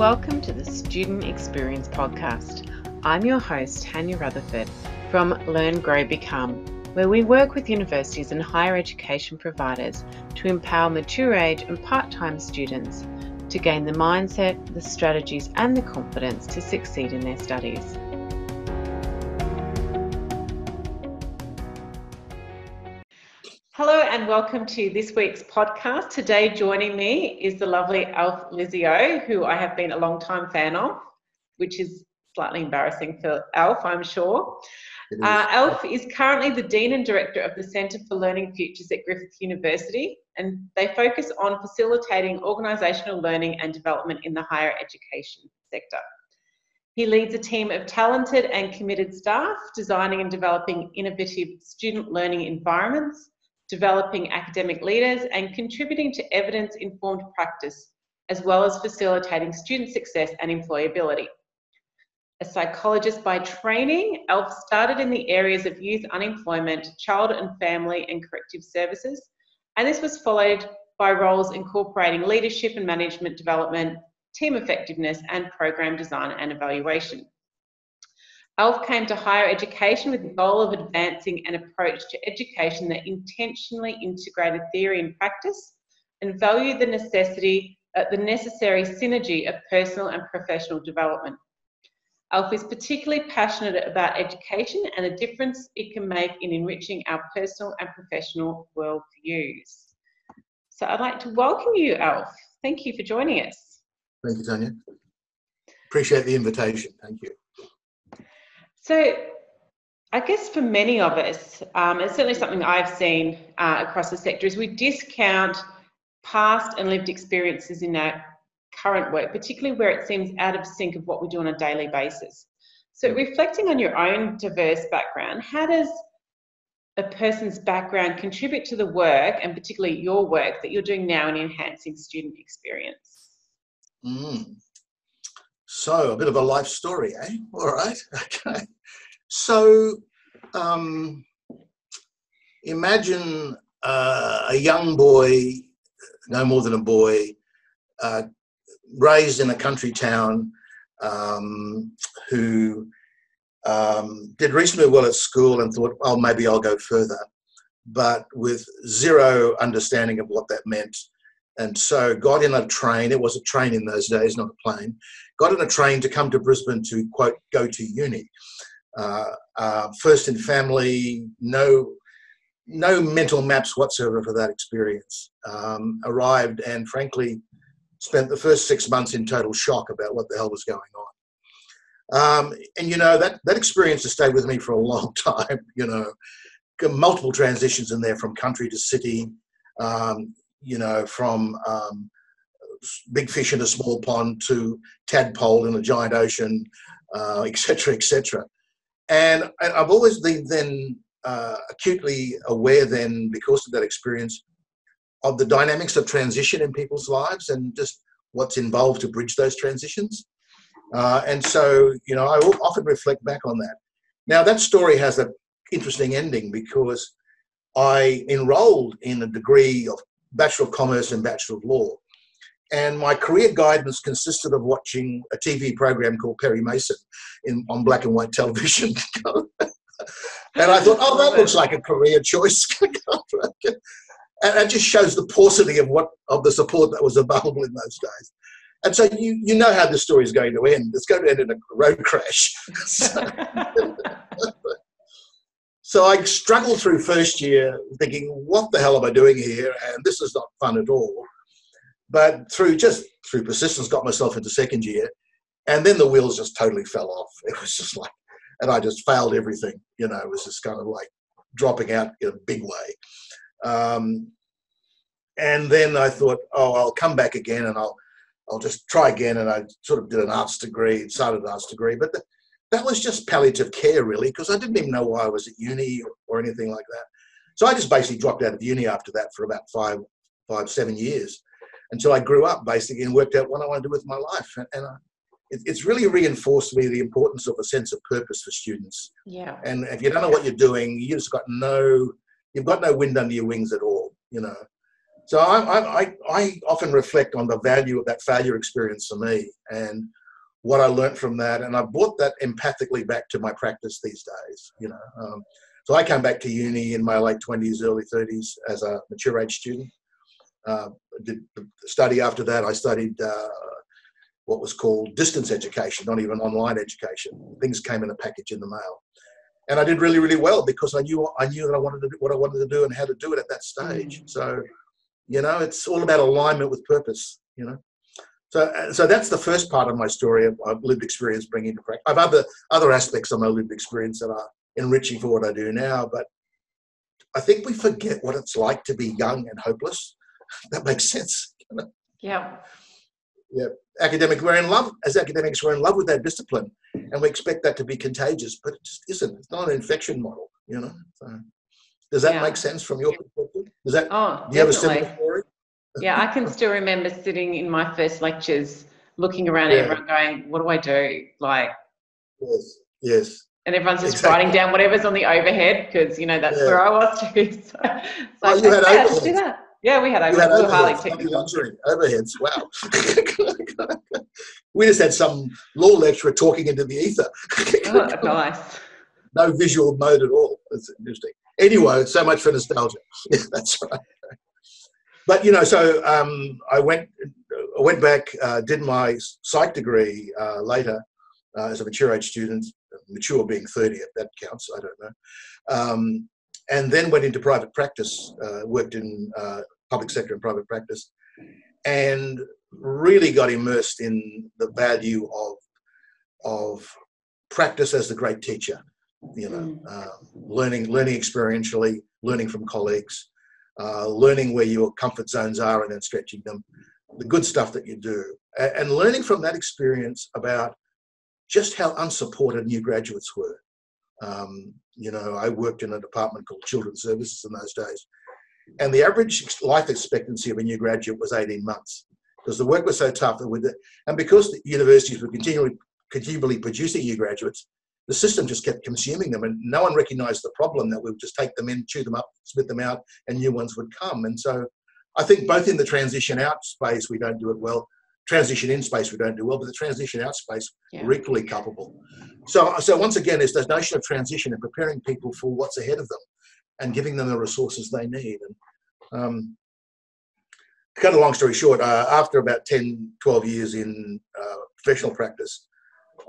Welcome to the Student Experience Podcast. I'm your host, Tanya Rutherford from Learn, Grow, Become, where we work with universities and higher education providers to empower mature age and part time students to gain the mindset, the strategies, and the confidence to succeed in their studies. And welcome to this week's podcast. Today, joining me is the lovely Alf Lizzio, who I have been a long time fan of, which is slightly embarrassing for Alf, I'm sure. Uh, Alf is currently the Dean and Director of the Centre for Learning Futures at Griffith University, and they focus on facilitating organisational learning and development in the higher education sector. He leads a team of talented and committed staff, designing and developing innovative student learning environments developing academic leaders, and contributing to evidence informed practice, as well as facilitating student success and employability. A psychologist by training, Alf started in the areas of youth unemployment, child and family, and corrective services, and this was followed by roles incorporating leadership and management development, team effectiveness, and program design and evaluation. Alf came to higher education with the goal of advancing an approach to education that intentionally integrated theory and practice and valued the necessity, uh, the necessary synergy of personal and professional development. Alf is particularly passionate about education and the difference it can make in enriching our personal and professional worldviews. So I'd like to welcome you, Alf. Thank you for joining us. Thank you, Tanya. Appreciate the invitation. Thank you. So, I guess for many of us, um, it's certainly something I've seen uh, across the sector, is we discount past and lived experiences in our current work, particularly where it seems out of sync of what we do on a daily basis. So, reflecting on your own diverse background, how does a person's background contribute to the work, and particularly your work, that you're doing now in enhancing student experience? Mm. So, a bit of a life story, eh? All right. Okay. So, um, imagine uh, a young boy, no more than a boy, uh, raised in a country town um, who um, did reasonably well at school and thought, oh, maybe I'll go further, but with zero understanding of what that meant and so got in a train. It was a train in those days, not a plane. Got in a train to come to Brisbane to quote go to uni. Uh, uh, first in family, no no mental maps whatsoever for that experience. Um, arrived and frankly spent the first six months in total shock about what the hell was going on. Um, and you know that that experience has stayed with me for a long time. You know, multiple transitions in there from country to city. Um, you know, from um, big fish in a small pond to tadpole in a giant ocean, etc., uh, etc. Et and I've always been then uh, acutely aware then, because of that experience, of the dynamics of transition in people's lives and just what's involved to bridge those transitions. Uh, and so, you know, I often reflect back on that. Now, that story has an interesting ending because I enrolled in a degree of Bachelor of Commerce and Bachelor of Law. And my career guidance consisted of watching a TV program called Perry Mason in, on black and white television. and I thought, oh, that looks like a career choice. and it just shows the paucity of what of the support that was available in those days. And so you you know how the story is going to end. It's going to end in a road crash. so, I struggled through first year thinking, what the hell am I doing here? And this is not fun at all. But through just through persistence, got myself into second year. And then the wheels just totally fell off. It was just like, and I just failed everything. You know, it was just kind of like dropping out in a big way. Um, and then I thought, oh, I'll come back again and I'll I'll just try again. And I sort of did an arts degree, started an arts degree, but the, that was just palliative care, really, because I didn't even know why I was at uni or, or, anything like that. So I just basically dropped out of uni after that for about five, five, seven years until I grew up basically and worked out what I want to do with my life. And, and I, it, it's really reinforced me the importance of a sense of purpose for students. Yeah. And if you don't know what you're doing, you just got no, you've got no wind under your wings at all, you know. So I, I, I often reflect on the value of that failure experience for me and what I learned from that, and I brought that empathically back to my practice these days. You know, um, so I came back to uni in my late twenties, early thirties as a mature age student. Uh, did study after that. I studied uh, what was called distance education, not even online education. Things came in a package in the mail, and I did really, really well because I knew I knew that I wanted to do what I wanted to do and how to do it at that stage. Mm. So, you know, it's all about alignment with purpose. You know. So, uh, so that's the first part of my story of, lived experience bringing to practice. I've other other aspects of my lived experience that are enriching for what I do now, but I think we forget what it's like to be young and hopeless. That makes sense. Yeah. Yeah. Academic, we're in love as academics. We're in love with that discipline, and we expect that to be contagious, but it just isn't. It's not an infection model, you know. So, does that yeah. make sense from your perspective? Does that? Oh, do you definitely. have a similar story? Yeah, I can still remember sitting in my first lectures, looking around yeah. everyone, going, "What do I do?" Like, yes, yes. And everyone's just exactly. writing down whatever's on the overhead because you know that's yeah. where I was too. So, so oh, you had overheads. Do that. Yeah, we had overheads. Had overheads. overheads. Wow. we just had some law lecturer talking into the ether. oh, nice. No visual mode at all. That's interesting. Anyway, so much for nostalgia. Yeah, that's right but you know, so um, I went, I went back, uh, did my psych degree uh, later uh, as a mature age student, mature being 30 if that counts, I don't know, um, and then went into private practice, uh, worked in uh, public sector and private practice, and really got immersed in the value of of practice as the great teacher. You know, mm. uh, learning learning experientially, learning from colleagues, uh, learning where your comfort zones are and then stretching them, the good stuff that you do, and learning from that experience about just how unsupported new graduates were. Um, you know, I worked in a department called Children's Services in those days, and the average life expectancy of a new graduate was 18 months because the work was so tough. That and because the universities were continually continually producing new graduates, the system just kept consuming them and no one recognized the problem that we would just take them in, chew them up, spit them out, and new ones would come. And so I think both in the transition out space, we don't do it well. Transition in space, we don't do well, but the transition out space, yeah. we're equally culpable. So, so once again, it's this notion of transition and preparing people for what's ahead of them and giving them the resources they need. And um, to cut a long story short, uh, after about 10, 12 years in uh, professional practice,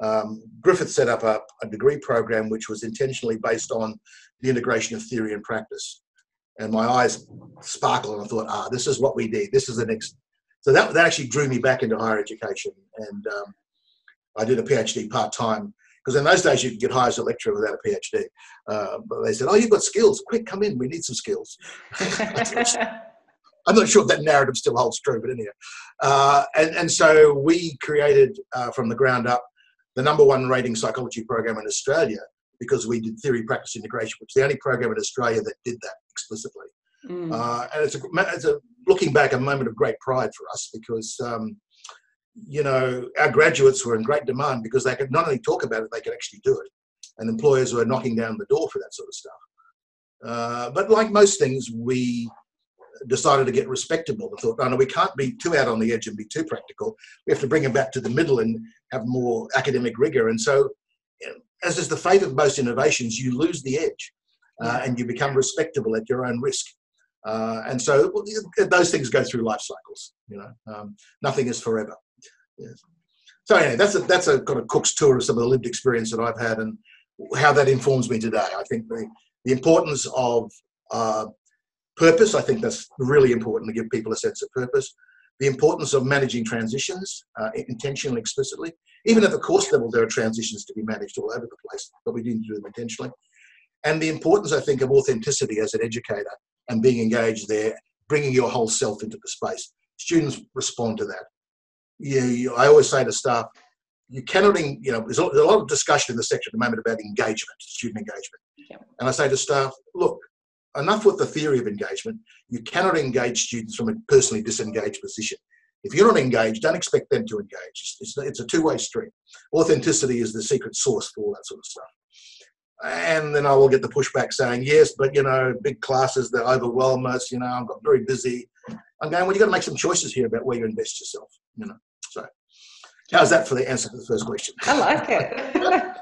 um, Griffith set up a, a, degree program which was intentionally based on the integration of theory and practice. And my eyes sparkled and I thought, ah, this is what we need. This is the next. So that, that actually drew me back into higher education. And um, I did a PhD part time because in those days you could get hired as a lecturer without a PhD. Uh, but they said, oh, you've got skills. Quick, come in. We need some skills. I'm not sure if that narrative still holds true, but anyhow. Uh, and, and so we created uh, from the ground up the number one rating psychology program in Australia because we did theory practice integration, which is the only program in Australia that did that explicitly. Mm. Uh, and it's a, it's a, looking back, a moment of great pride for us because, um, you know, our graduates were in great demand because they could not only talk about it, they could actually do it. And employers were knocking down the door for that sort of stuff. Uh, but like most things, we decided to get respectable and thought, no, no, we can't be too out on the edge and be too practical. We have to bring them back to the middle and have more academic rigor. And so, as is the fate of most innovations, you lose the edge uh, and you become respectable at your own risk. Uh, and so those things go through life cycles. You know, um, nothing is forever. Yes. So anyway, that's a that's a kind of Cook's tour of some of the lived experience that I've had and how that informs me today. I think the the importance of uh, Purpose, I think that's really important to give people a sense of purpose. The importance of managing transitions uh, intentionally, explicitly. Even at the course level, there are transitions to be managed all over the place, but we need to do them intentionally. And the importance, I think, of authenticity as an educator and being engaged there, bringing your whole self into the space. Students respond to that. You, you, I always say to staff, you cannot, you know, there's a lot of discussion in the section at the moment about engagement, student engagement. Yeah. And I say to staff, look, enough with the theory of engagement. You cannot engage students from a personally disengaged position. If you're not engaged, don't expect them to engage. It's, it's a two way street. Authenticity is the secret source for all that sort of stuff. And then I will get the pushback saying, yes, but you know, big classes that overwhelm us, you know, I'm got very busy. I'm going, well, you've got to make some choices here about where you invest yourself, you know. So how's that for the answer to the first question? I like it.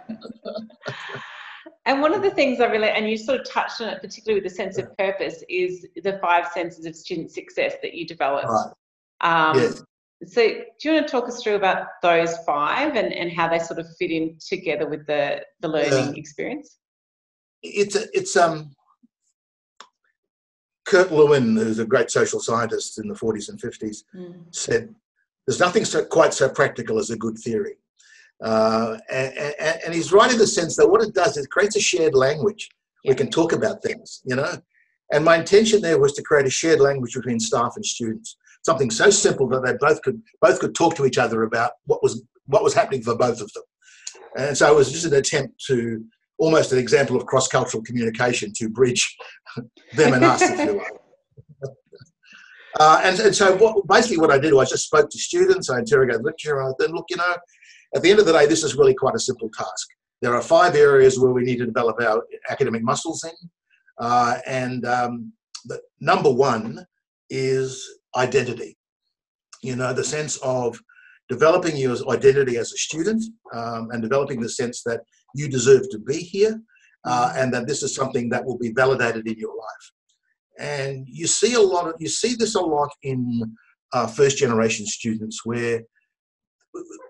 and one of the things I really, and you sort of touched on it, particularly with the sense of purpose, is the five senses of student success that you developed. Right. Um, yes. So, do you want to talk us through about those five and, and how they sort of fit in together with the, the learning experience? It's a, it's um Kurt Lewin, who's a great social scientist in the 40s and 50s, mm. said there's nothing so, quite so practical as a good theory. Uh, and, and, he's right in the sense that what it does is it creates a shared language. Yeah. We can talk about things, you know. And my intention there was to create a shared language between staff and students, something so simple that they both could both could talk to each other about what was what was happening for both of them. And so it was just an attempt to almost an example of cross-cultural communication to bridge them and us, if you like. Uh, and, and so what, basically what I did was I just spoke to students, I interrogated lecturer, and I said, look, you know, at the end of the day, this is really quite a simple task. There are five areas where we need to develop our academic muscles in. Uh, and um, the, number one is identity. You know, the sense of developing your identity as a student um, and developing the sense that you deserve to be here uh, and that this is something that will be validated in your life. And you see a lot of, you see this a lot in uh, first generation students where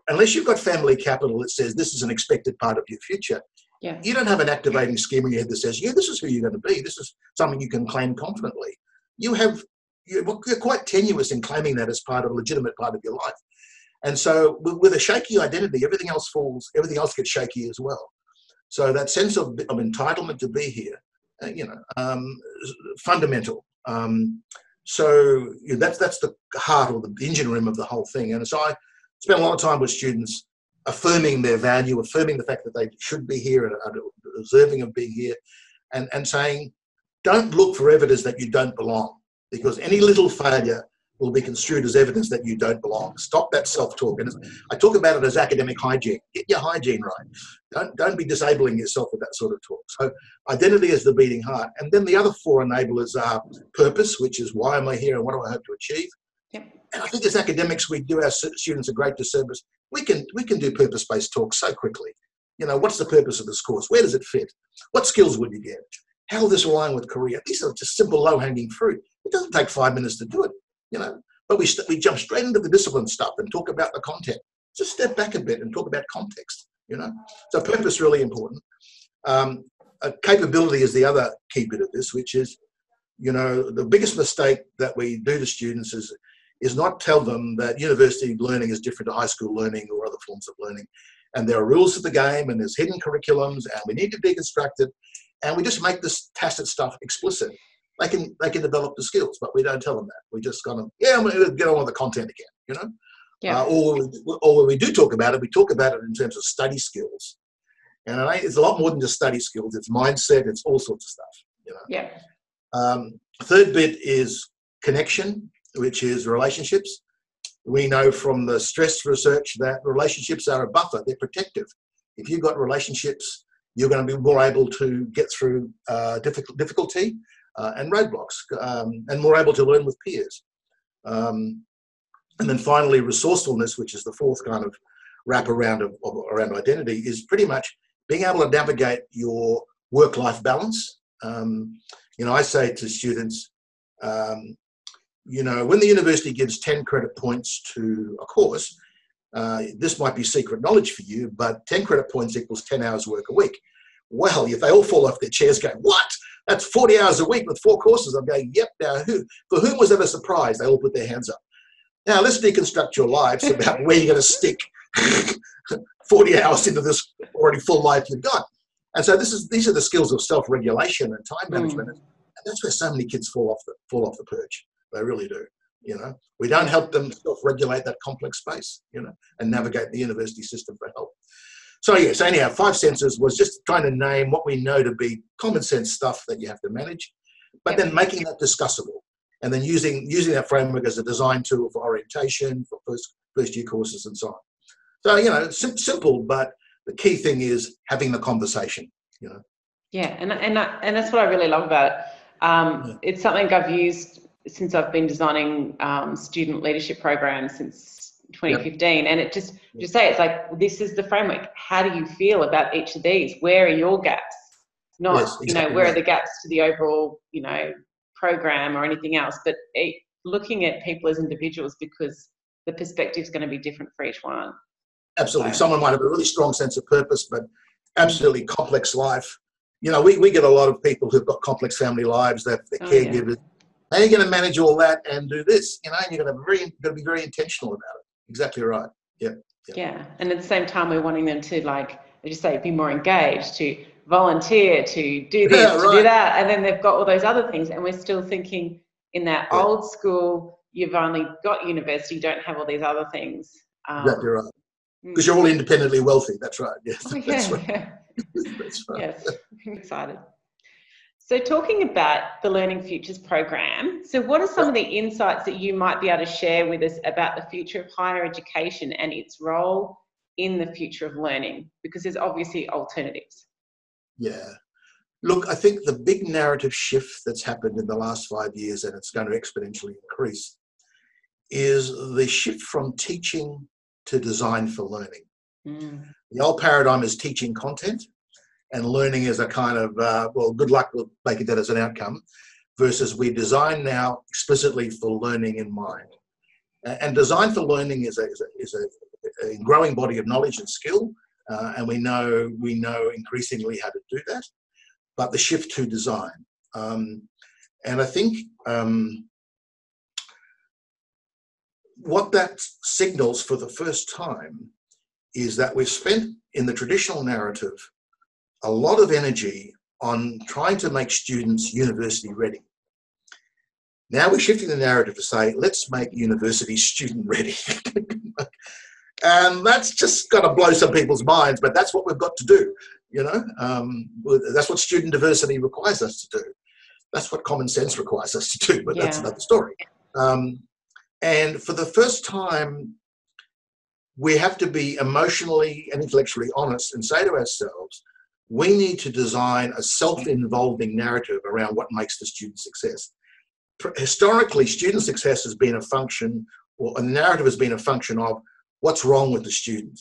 unless you've got family capital that says this is an expected part of your future, yeah. you don't have an activating scheme in your head that says, yeah, this is who you're going to be. This is something you can claim confidently. You have, you're quite tenuous in claiming that as part of a legitimate part of your life. And so with a shaky identity, everything else falls, everything else gets shaky as well. So that sense of, of entitlement to be here, uh, you know, um, fundamental. Um, so you know, that's that's the heart or the engine room of the whole thing. And so I spent a lot of time with students affirming their value, affirming the fact that they should be here and are deserving of being here, and, and saying, don't look for evidence that you don't belong, because any little failure will be construed as evidence that you don't belong. Stop that self-talk. And I talk about it as academic hygiene. Get your hygiene right. Don't, don't be disabling yourself with that sort of talk. So identity is the beating heart. And then the other four enablers are purpose, which is why am I here and what do I hope to achieve? Yep. And I think as academics, we do our students a great disservice. We can, we can do purpose-based talk so quickly. You know, what's the purpose of this course? Where does it fit? What skills would you get? How will this align with career? These are just simple low-hanging fruit. It doesn't take five minutes to do it you know. But we, st- we jump straight into the discipline stuff and talk about the content. Just step back a bit and talk about context, you know. So purpose really important. Um, capability is the other key bit of this, which is, you know, the biggest mistake that we do to students is is not tell them that university learning is different to high school learning or other forms of learning. And there are rules of the game and there's hidden curriculums and we need to deconstruct it. And we just make this tacit stuff explicit they can they can develop the skills, but we don't tell them that. We just kind of yeah, I'm going to get on with the content again, you know. Yeah. Uh, or, or when we do talk about it, we talk about it in terms of study skills, and it's a lot more than just study skills. It's mindset. It's all sorts of stuff, you know. Yeah. Um, third bit is connection, which is relationships. We know from the stress research that relationships are a buffer. They're protective. If you've got relationships, you're going to be more able to get through uh, difficulty uh, and roadblocks um, and more able to learn with peers. Um, and then finally, resourcefulness, which is the fourth kind of wrap around of, of, around identity, is pretty much being able to navigate your work-life balance. Um, you know, I say to students, um, you know, when the university gives 10 credit points to a course, uh, this might be secret knowledge for you, but 10 credit points equals 10 hours work a week. Well, if they all fall off their chairs going, what? That's 40 hours a week with four courses. I'm going, yep. Now, who, for whom was ever surprised? They all put their hands up. Now, let's deconstruct your lives about where you're going to stick 40 hours into this already full life you've got. And so this is these are the skills of self-regulation and time management. Mm. And that's where so many kids fall off the fall off the perch. They really do. You know, we don't help them self-regulate that complex space. You know, and navigate the university system for help. So yes, anyhow, five senses was just trying to name what we know to be common sense stuff that you have to manage, but then making that discussable, and then using using that framework as a design tool for orientation, for first first year courses, and so on. So you know, sim- simple, but the key thing is having the conversation. You know. Yeah, and and and that's what I really love about it. Um, yeah. It's something I've used since I've been designing um, student leadership programs since 2015, yep. and it just just say it's like this is the framework. How do you feel about each of these? Where are your gaps? Not yes, exactly you know where are the gaps to the overall you know program or anything else, but it, looking at people as individuals because the perspective is going to be different for each one. Absolutely. So. Someone might have a really strong sense of purpose, but absolutely complex life. You know, we, we get a lot of people who've got complex family lives, they're, they're oh, caregivers. Yeah. How are you going to manage all that and do this? You know, and you're going to, very, got to be very intentional about it. Exactly right. Yeah. Yeah. And at the same time, we're wanting them to, like, as you say, be more engaged, to volunteer, to do this, yeah, right. to do that. And then they've got all those other things. And we're still thinking in that yeah. old school, you've only got university, you don't have all these other things. Um, exactly right. Because mm. you're all independently wealthy. That's right. Yes. Oh, yeah, that's right. Yeah. that's right. Yes. I'm excited. So, talking about the Learning Futures program, so what are some of the insights that you might be able to share with us about the future of higher education and its role in the future of learning? Because there's obviously alternatives. Yeah. Look, I think the big narrative shift that's happened in the last five years, and it's going to exponentially increase, is the shift from teaching to design for learning. Mm. The old paradigm is teaching content, and learning is a kind of, uh, well, good luck with making that as an outcome, versus we design now explicitly for learning in mind. And design for learning is a, is a, is a growing body of knowledge and skill, uh, and we know we know increasingly how to do that. But the shift to design, um, and I think um, what that signals for the first time is that we've spent in the traditional narrative a lot of energy on trying to make students university ready. Now we're shifting the narrative to say, let's make university student ready. and that's just going to blow some people's minds, but that's what we've got to do. You know, um, that's what student diversity requires us to do. That's what common sense requires us to do, but yeah. that's another story. Um, and for the first time, we have to be emotionally and intellectually honest and say to ourselves, we need to design a self-involving narrative around what makes the student success. Historically, student success has been a function, or a narrative has been a function of what's wrong with the student,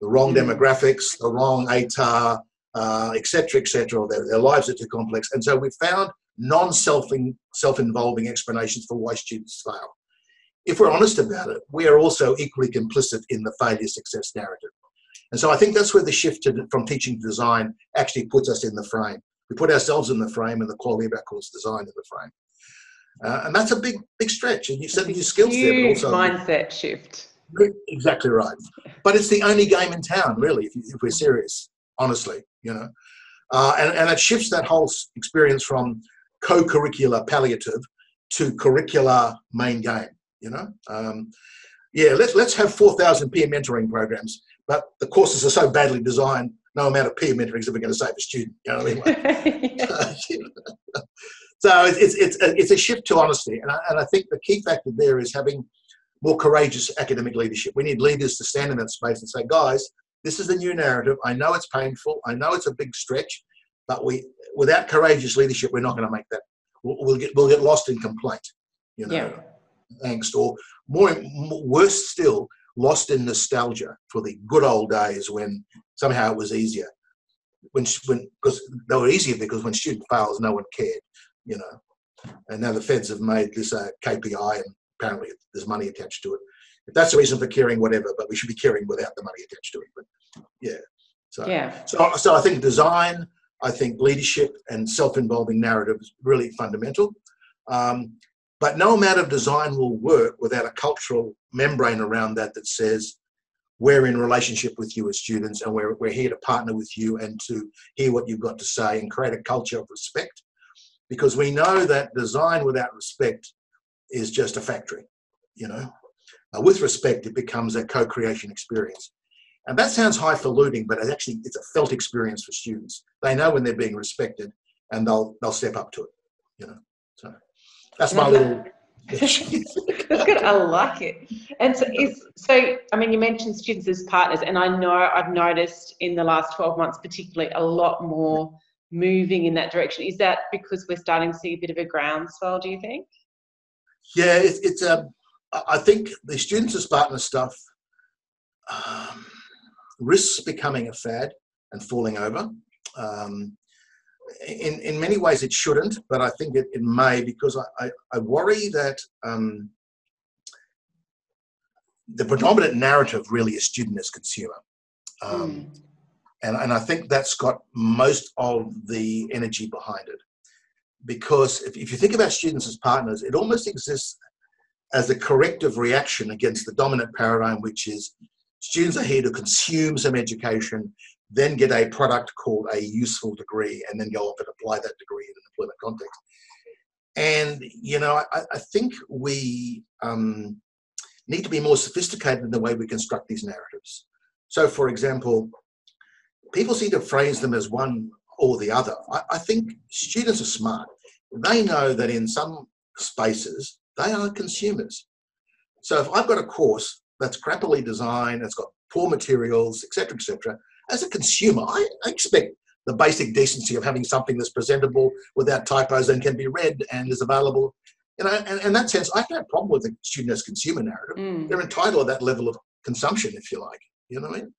the wrong demographics, the wrong ATAR, uh, etc. Et their, their lives are too complex, and so we found non-self self-involving explanations for why students fail. If we're honest about it, we are also equally complicit in the failure success narrative. And so I think that's where the shift to, from teaching to design actually puts us in the frame. We put ourselves in the frame and the quality of our course design in the frame. Uh, and that's a big, big stretch. And you said new skills there, but also mindset shift. Exactly right. But it's the only game in town, really, if, if we're serious, honestly, you know. Uh, and, and it shifts that whole experience from co-curricular palliative to curricular main game, you know. Um, yeah, let's let's have 4,000 peer mentoring programs, but the courses are so badly designed, no amount of peer mentoring is ever going to save a student. You know what I mean? so it's, it's, it's, a, shift to honesty. And I, and I think the key factor there is having more courageous academic leadership. We need leaders to stand in that space and say, guys, this is the new narrative. I know it's painful. I know it's a big stretch, but we, without courageous leadership, we're not going to make that. We'll, we'll get, we'll get lost in complaint, you know, yeah. angst, or more, worse still, lost in nostalgia for the good old days when somehow it was easier. When, when, because they were easier because when student fails, no one cared, you know. And now the feds have made this a KPI, and apparently there's money attached to it. If that's the reason for caring, whatever, but we should be caring without the money attached to it. But yeah. So, yeah. so, so I think design, I think leadership and self-involving narrative is really fundamental. Um, but no amount of design will work without a cultural membrane around that that says, we're in relationship with you as students and we're, we're here to partner with you and to hear what you've got to say and create a culture of respect. Because we know that design without respect is just a factory, you know. Uh, with respect, it becomes a co-creation experience. And that sounds highfalutin, but it's actually it's a felt experience for students. They know when they're being respected and they'll they'll step up to it, you know. That's my little. That's good. I like it. And so, is so. I mean, you mentioned students as partners, and I know I've noticed in the last twelve months, particularly, a lot more moving in that direction. Is that because we're starting to see a bit of a groundswell? Do you think? Yeah, it, it's. Um, I think the students as partners stuff um, risks becoming a fad and falling over. Um, in, in many ways, it shouldn't, but I think it, it may because I, I, I worry that um, the predominant narrative really is student as consumer. Um, mm. and, and I think that's got most of the energy behind it. Because if, if you think about students as partners, it almost exists as a corrective reaction against the dominant paradigm, which is students are here to consume some education, then get a product called a useful degree, and then go off and apply that degree in an employment context. And, you know, I, I think we um, need to be more sophisticated in the way we construct these narratives. So, for example, people seem to phrase them as one or the other. I, I think students are smart. They know that in some spaces, they are consumers. So if I've got a course that's crappily designed, it's got poor materials, etc., etc., as a consumer, I, I expect the basic decency of having something that's presentable without typos and can be read and is available. You know, and in that sense, I have no problem with the student as consumer narrative. Mm. They're entitled to that level of consumption, if you like. You know what I mean?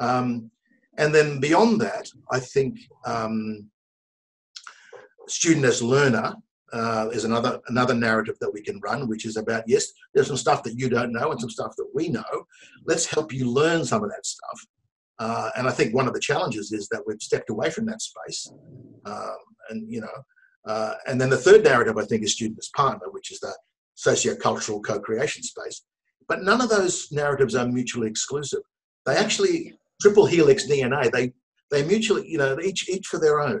Um, and then beyond that, I think um, student as learner uh, is another another narrative that we can run, which is about yes, there's some stuff that you don't know and some stuff that we know. Let's help you learn some of that stuff. Uh, and I think one of the challenges is that we've stepped away from that space. Um, and you know, uh, and then the third narrative I think is student as partner, which is the socio-cultural co-creation space. But none of those narratives are mutually exclusive. They actually triple helix DNA. They they mutually, you know, each each for their own.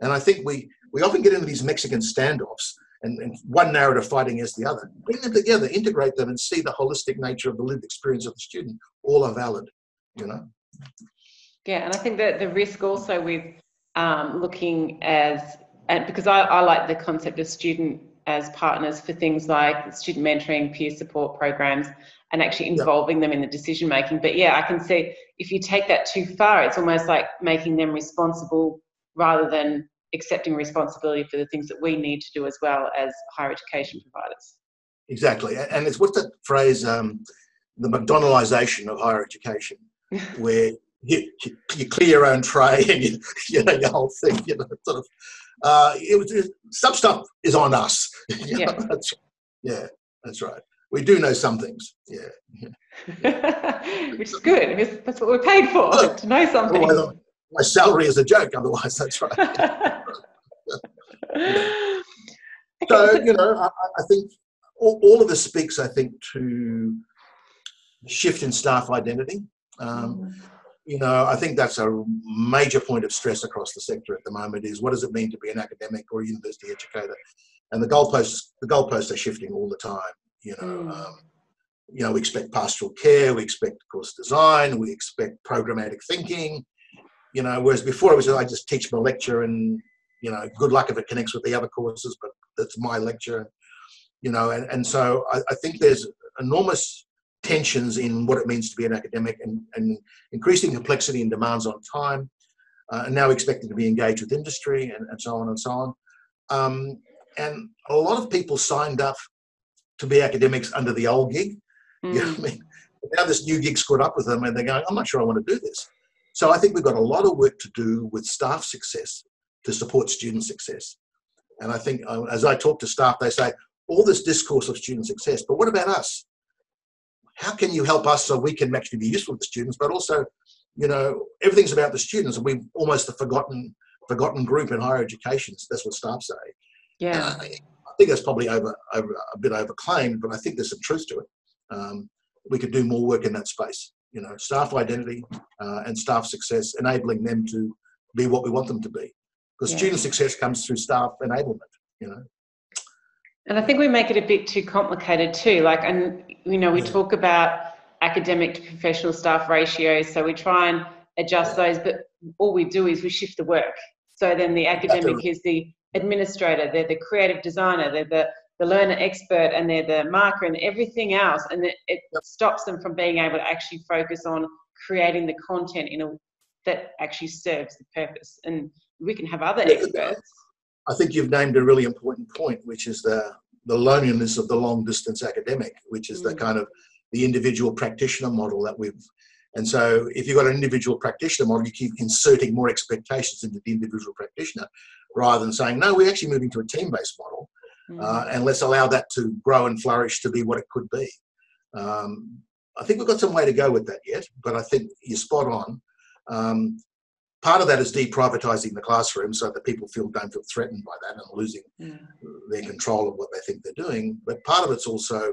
And I think we we often get into these Mexican standoffs and, and, one narrative fighting against the other. Bring them together, integrate them, and see the holistic nature of the lived experience of the student. All are valid, you know. Yeah, and I think that the risk also with um, looking as and because I, I like the concept of student as partners for things like student mentoring, peer support programs, and actually involving them in the decision making. But yeah, I can see if you take that too far, it's almost like making them responsible rather than accepting responsibility for the things that we need to do as well as higher education providers. Exactly, and it's what's that phrase, um, the McDonaldization of higher education, where you, you clear your own tray and you, you know your whole thing, you know, sort of. Uh, it was some stuff is on us. yeah. that's, yeah, that's right. We do know some things. Yeah. yeah. Which is good. That's what we're paid for to know something my salary is a joke otherwise that's right so you know I, I think all, all, of this speaks i think to shift in staff identity um, mm. you know i think that's a major point of stress across the sector at the moment is what does it mean to be an academic or a university educator and the goalposts the goalposts are shifting all the time you know mm. um, you know we expect pastoral care we expect course design we expect programmatic thinking you know, whereas before it was I just teach my lecture and, you know, good luck if it connects with the other courses, but that's my lecture, you know, and, and so I, I think there's enormous tensions in what it means to be an academic and, and increasing complexity and demands on time, uh, and now expected to be engaged with industry and, and so on and so on. Um, and a lot of people signed up to be academics under the old gig. Mm. You know I mean? Now this new gig's caught up with them and they're going, I'm not sure I want to do this. So I think we've got a lot of work to do with staff success to support student success. And I think uh, as I talk to staff, they say, all this discourse of student success, but what about us? How can you help us so we can actually be useful to students, but also, you know, everything's about the students, and we've almost a forgotten forgotten group in higher education. That's what staff say. Yeah. I, I, think that's probably over, over a bit overclaimed, but I think there's some truth to it. Um, we could do more work in that space you know, staff identity uh, and staff success, enabling them to be what we want them to be. Because yeah. student success comes through staff enablement, you know. And I think we make it a bit too complicated too. Like, and you know, we talk about academic to professional staff ratios, so we try and adjust those, but all we do is we shift the work. So then the academic is the administrator, they're the creative designer, they're the the learner expert and they're the marker and everything else and it, it stops them from being able to actually focus on creating the content in a that actually serves the purpose. And we can have other experts i think you've named a really important point which is the the loneliness of the long distance academic, which is mm. the kind of the individual practitioner model that we've. And so, if you've got an individual practitioner model, you keep inserting more expectations into the individual practitioner rather than saying, no, we're actually moving to a team based model mm. uh, and let's allow that to grow and flourish to be what it could be. Um, I think we've got some way to go with that yet, but I think you're spot on. Um, part of that is deprivatizing the classroom so that people feel don't feel threatened by that and losing mm. their control of what they think they're doing. But part of it's also,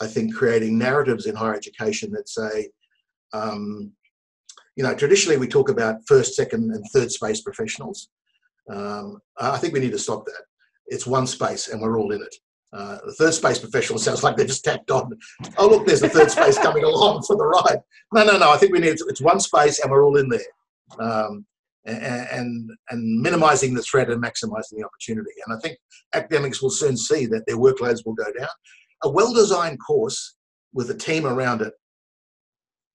I think, creating narratives in higher education that say, um, you know, traditionally we talk about first, second, and third space professionals. Um, I think we need to stop that. It's one space and we're all in it. Uh, the third space professional sounds like they're just tacked on. Oh, look, there's a third space coming along for the ride. No, no, no. I think we need it's one space and we're all in there um, and, and, and minimizing the threat and maximizing the opportunity. And I think academics will soon see that their workloads will go down. A well-designed course with a team around it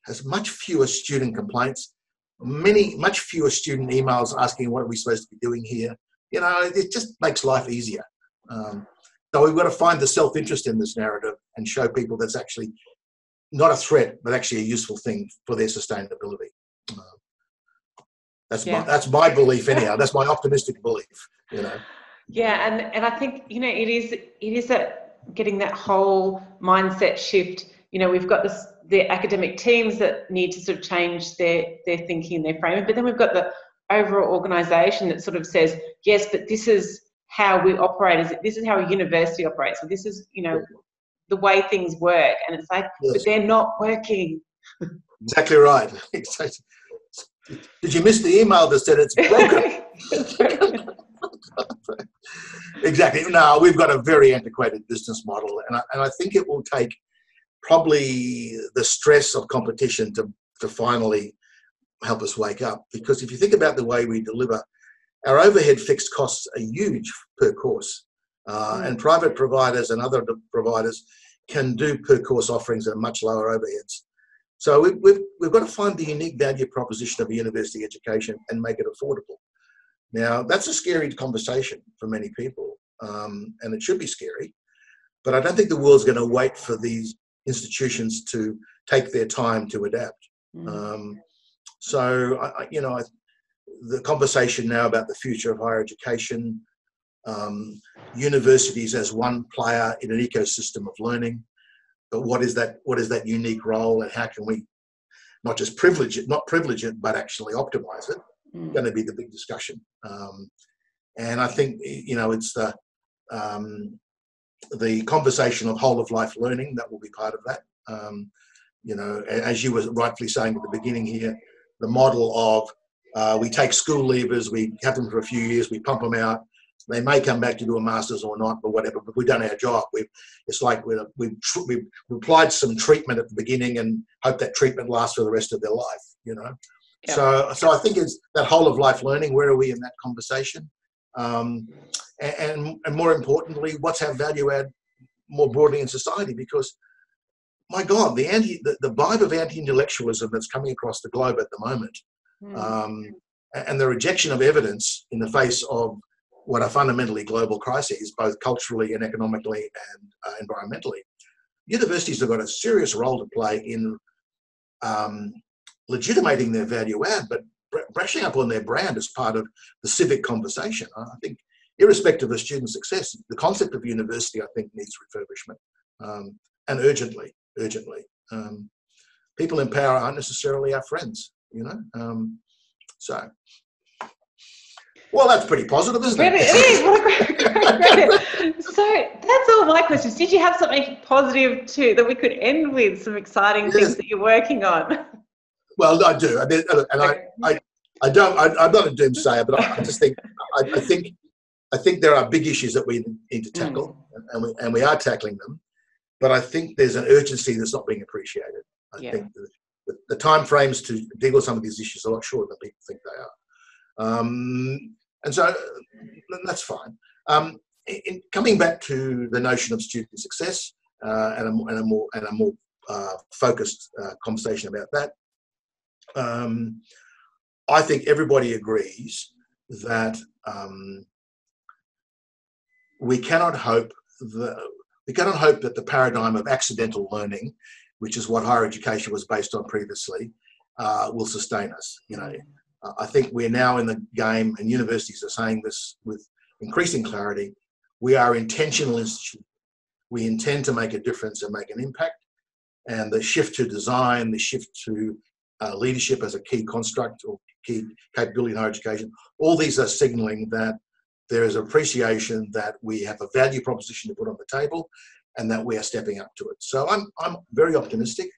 has much fewer student complaints, many much fewer student emails asking what are we supposed to be doing here. You know, it just makes life easier. Um, so we've got to find the self-interest in this narrative and show people that's actually not a threat, but actually a useful thing for their sustainability. That's yeah. my that's my belief anyhow. That's my optimistic belief. You know. Yeah, and and I think you know it is it is that getting that whole mindset shift. You know, we've got this the academic teams that need to sort of change their their thinking and their framing, but then we've got the overall organisation that sort of says, yes, but this is how we operate. Is this is how a university operates? So this is you know the way things work, and it's like, yes. but they're not working. Exactly right. Exactly. Did you miss the email that said it's broken? exactly. No, we've got a very antiquated business model, and I, and I think it will take probably the stress of competition to, to finally help us wake up. Because if you think about the way we deliver, our overhead fixed costs are huge per course, uh, mm. and private providers and other providers can do per course offerings at much lower overheads. So we, we've, we've got to find the unique value proposition of a university education and make it affordable. Now, that's a scary conversation for many people, um, and it should be scary. But I don't think the world's going to wait for these institutions to take their time to adapt. Mm. Um, so, I, you know, I, the conversation now about the future of higher education, um, universities as one player in an ecosystem of learning, but what is that what is that unique role and how can we not just privilege it not privilege it but actually optimize it? Mm. going to be the big discussion. Um, and i think you know it's the um, the conversation of whole of life learning that will be part of that. Um, you know as you were rightfully saying at the beginning here the model of uh, we take school leavers we have them for a few years we pump them out they may come back to do a master's or not, but whatever. But we've done our job. We've it's like we've we've, we've applied some treatment at the beginning and hope that treatment lasts for the rest of their life. You know. Yeah. So so I think it's that whole of life learning. Where are we in that conversation? Um, and, and more importantly, what's our value add more broadly in society? Because my God, the anti the, the vibe of anti-intellectualism that's coming across the globe at the moment, mm. um, and the rejection of evidence in the face of what are fundamentally global crises, both culturally and economically and uh, environmentally. Universities have got a serious role to play in um, legitimating their value add, but brushing up on their brand as part of the civic conversation. I think, irrespective of student success, the concept of university, I think, needs refurbishment um, and urgently, urgently. Um, people in power aren't necessarily our friends, you know. Um, so well, that's pretty positive, isn't it? It is. What a great credit. so that's all my questions. Did you have something positive too that we could end with? Some exciting yes. things that you're working on. Well, I do. I mean, and I, I, I don't. I, am not a doomsayer, but I, I just think, I, I, think, I think there are big issues that we need to tackle, mm. and we and we are tackling them. But I think there's an urgency that's not being appreciated. I yeah. think the, the, the time frames to deal with some of these issues are a lot shorter than people think they are. Um, and so that's fine. Um, in, coming back to the notion of student success uh, and, a, and, a, more and a more uh, focused uh, conversation about that, um, I think everybody agrees that um, we cannot hope the, we cannot hope that the paradigm of accidental learning, which is what higher education was based on previously, uh, will sustain us. You know, I think we're now in the game, and universities are saying this with increasing clarity. We are intentional institutions. We intend to make a difference and make an impact. And the shift to design, the shift to uh, leadership as a key construct or key capability in higher education, all these are signaling that there is appreciation that we have a value proposition to put on the table and that we are stepping up to it. So I'm, I'm very optimistic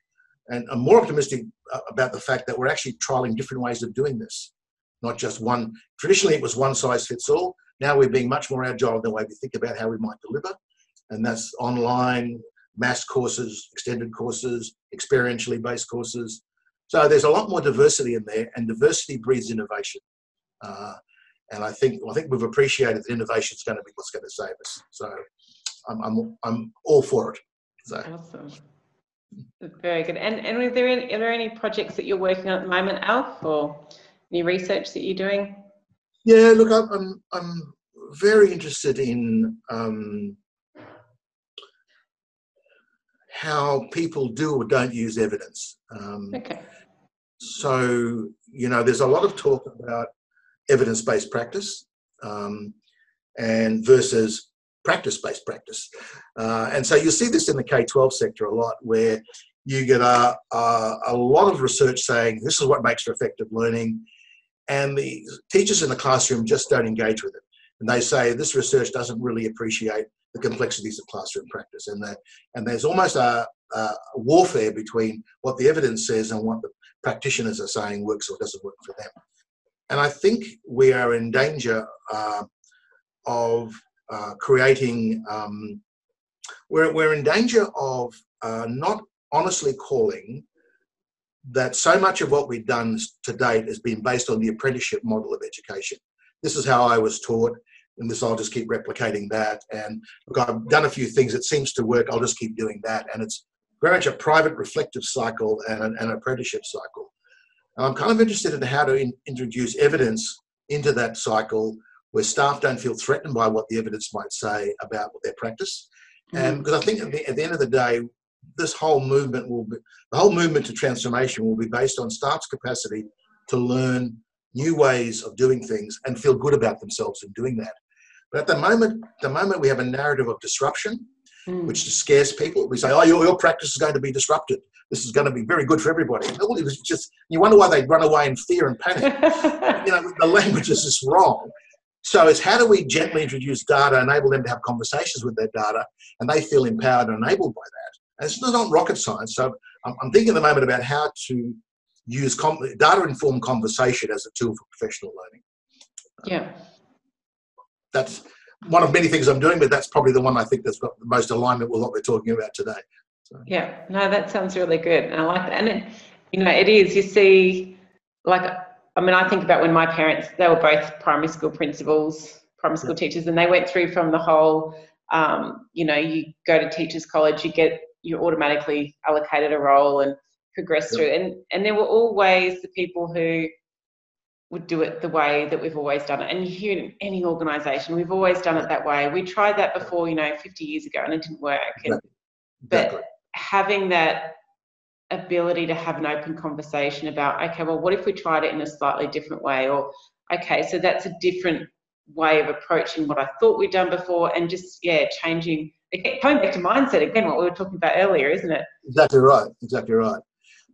and I'm more optimistic uh, about the fact that we're actually trialing different ways of doing this, not just one. Traditionally, it was one size fits all. Now we're being much more agile in the way we think about how we might deliver, and that's online, mass courses, extended courses, experientially based courses. So there's a lot more diversity in there, and diversity breeds innovation. Uh, and I think I think we've appreciated that innovation is going to be what's going to save us. So I'm I'm, I'm all for it. So. Awesome. Very good. And and are there any, are there any projects that you're working on at the moment, Alf, or any research that you're doing? Yeah, look, I'm I'm very interested in um, how people do or don't use evidence. Um, okay. So you know, there's a lot of talk about evidence-based practice um, and versus practice-based practice. Uh, and so you see this in the K-12 sector a lot where you get a, a, a, lot of research saying this is what makes for effective learning and the teachers in the classroom just don't engage with it. And they say this research doesn't really appreciate the complexities of classroom practice. And, that, and there's almost a, a warfare between what the evidence says and what the practitioners are saying works or doesn't work for them. And I think we are in danger uh, of uh, creating, um, we're, we're in danger of uh, not honestly calling that so much of what we've done to date has been based on the apprenticeship model of education. This is how I was taught, and this I'll just keep replicating that. And look, I've done a few things. It seems to work. I'll just keep doing that. And it's very much a private reflective cycle and an, an apprenticeship cycle. And I'm kind of interested in how to in, introduce evidence into that cycle where staff don't feel threatened by what the evidence might say about their practice. And because I think at the, at the, end of the day, this whole movement will be the whole movement to transformation will be based on staff's capacity to learn new ways of doing things and feel good about themselves in doing that. But at the moment, the moment we have a narrative of disruption, mm. which scares people. We say, "Oh, your, your practice is going to be disrupted. This is going to be very good for everybody." Well, it was just you wonder why they run away in fear and panic. you know, the language is just wrong. So it's how do we gently introduce data, enable them to have conversations with their data, and they feel empowered and enabled by that. And it's not rocket science. So I'm, I'm thinking at the moment about how to use com- data-informed conversation as a tool for professional learning. Yeah. That's one of many things I'm doing, but that's probably the one I think that's got the most alignment with what we're talking about today. So. Yeah, no, that sounds really good. And I like that. And, it, you know, it is, you see, like I mean, I think about when my parents, they were both primary school principals, primary school teachers, and they went through from the whole, um, you know, you go to teachers college, you get, you're automatically allocated a role and progress through. And, and there were always the people who would do it the way that we've always done it. And you hear in any organisation, we've always done it that way. We tried that before, you know, 50 years ago and it didn't work. And, but having that ability to have an open conversation about okay well what if we tried it in a slightly different way or okay so that's a different way of approaching what i thought we'd done before and just yeah changing coming back to mindset again what we were talking about earlier isn't it exactly right exactly right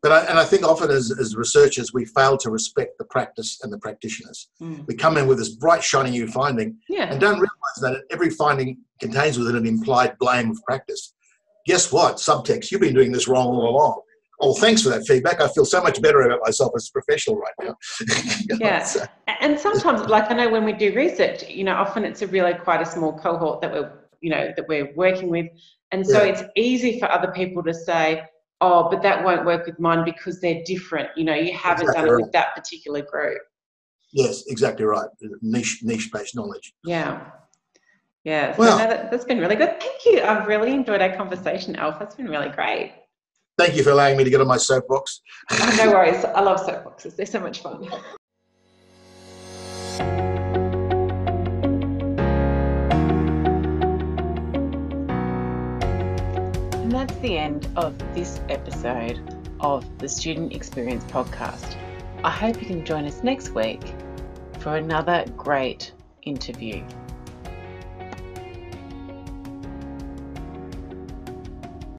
but I, and I think often as, as researchers we fail to respect the practice and the practitioners. Mm. We come in with this bright shiny new finding yeah. and don't realize that every finding contains within an implied blame of practice. Guess what? Subtext, you've been doing this wrong all along oh, thanks for that feedback. I feel so much better about myself as a professional right now. yeah. So. And sometimes, like I know when we do research, you know, often it's a really quite a small cohort that we're, you know, that we're working with. And so yeah. it's easy for other people to say, oh, but that won't work with mine because they're different. You know, you haven't exactly done it right. with that particular group. Yes, exactly right. Niche, niche based knowledge. Yeah. Yeah, so well, no, that, has been really good. Thank you. I've really enjoyed our conversation, Alf. That's been really great. Thank you for allowing me to get on my soapbox. No worries. I love soapboxes. They're so much fun. And that's the end of this episode of the Student Experience Podcast. I hope you can join us next week for another great interview.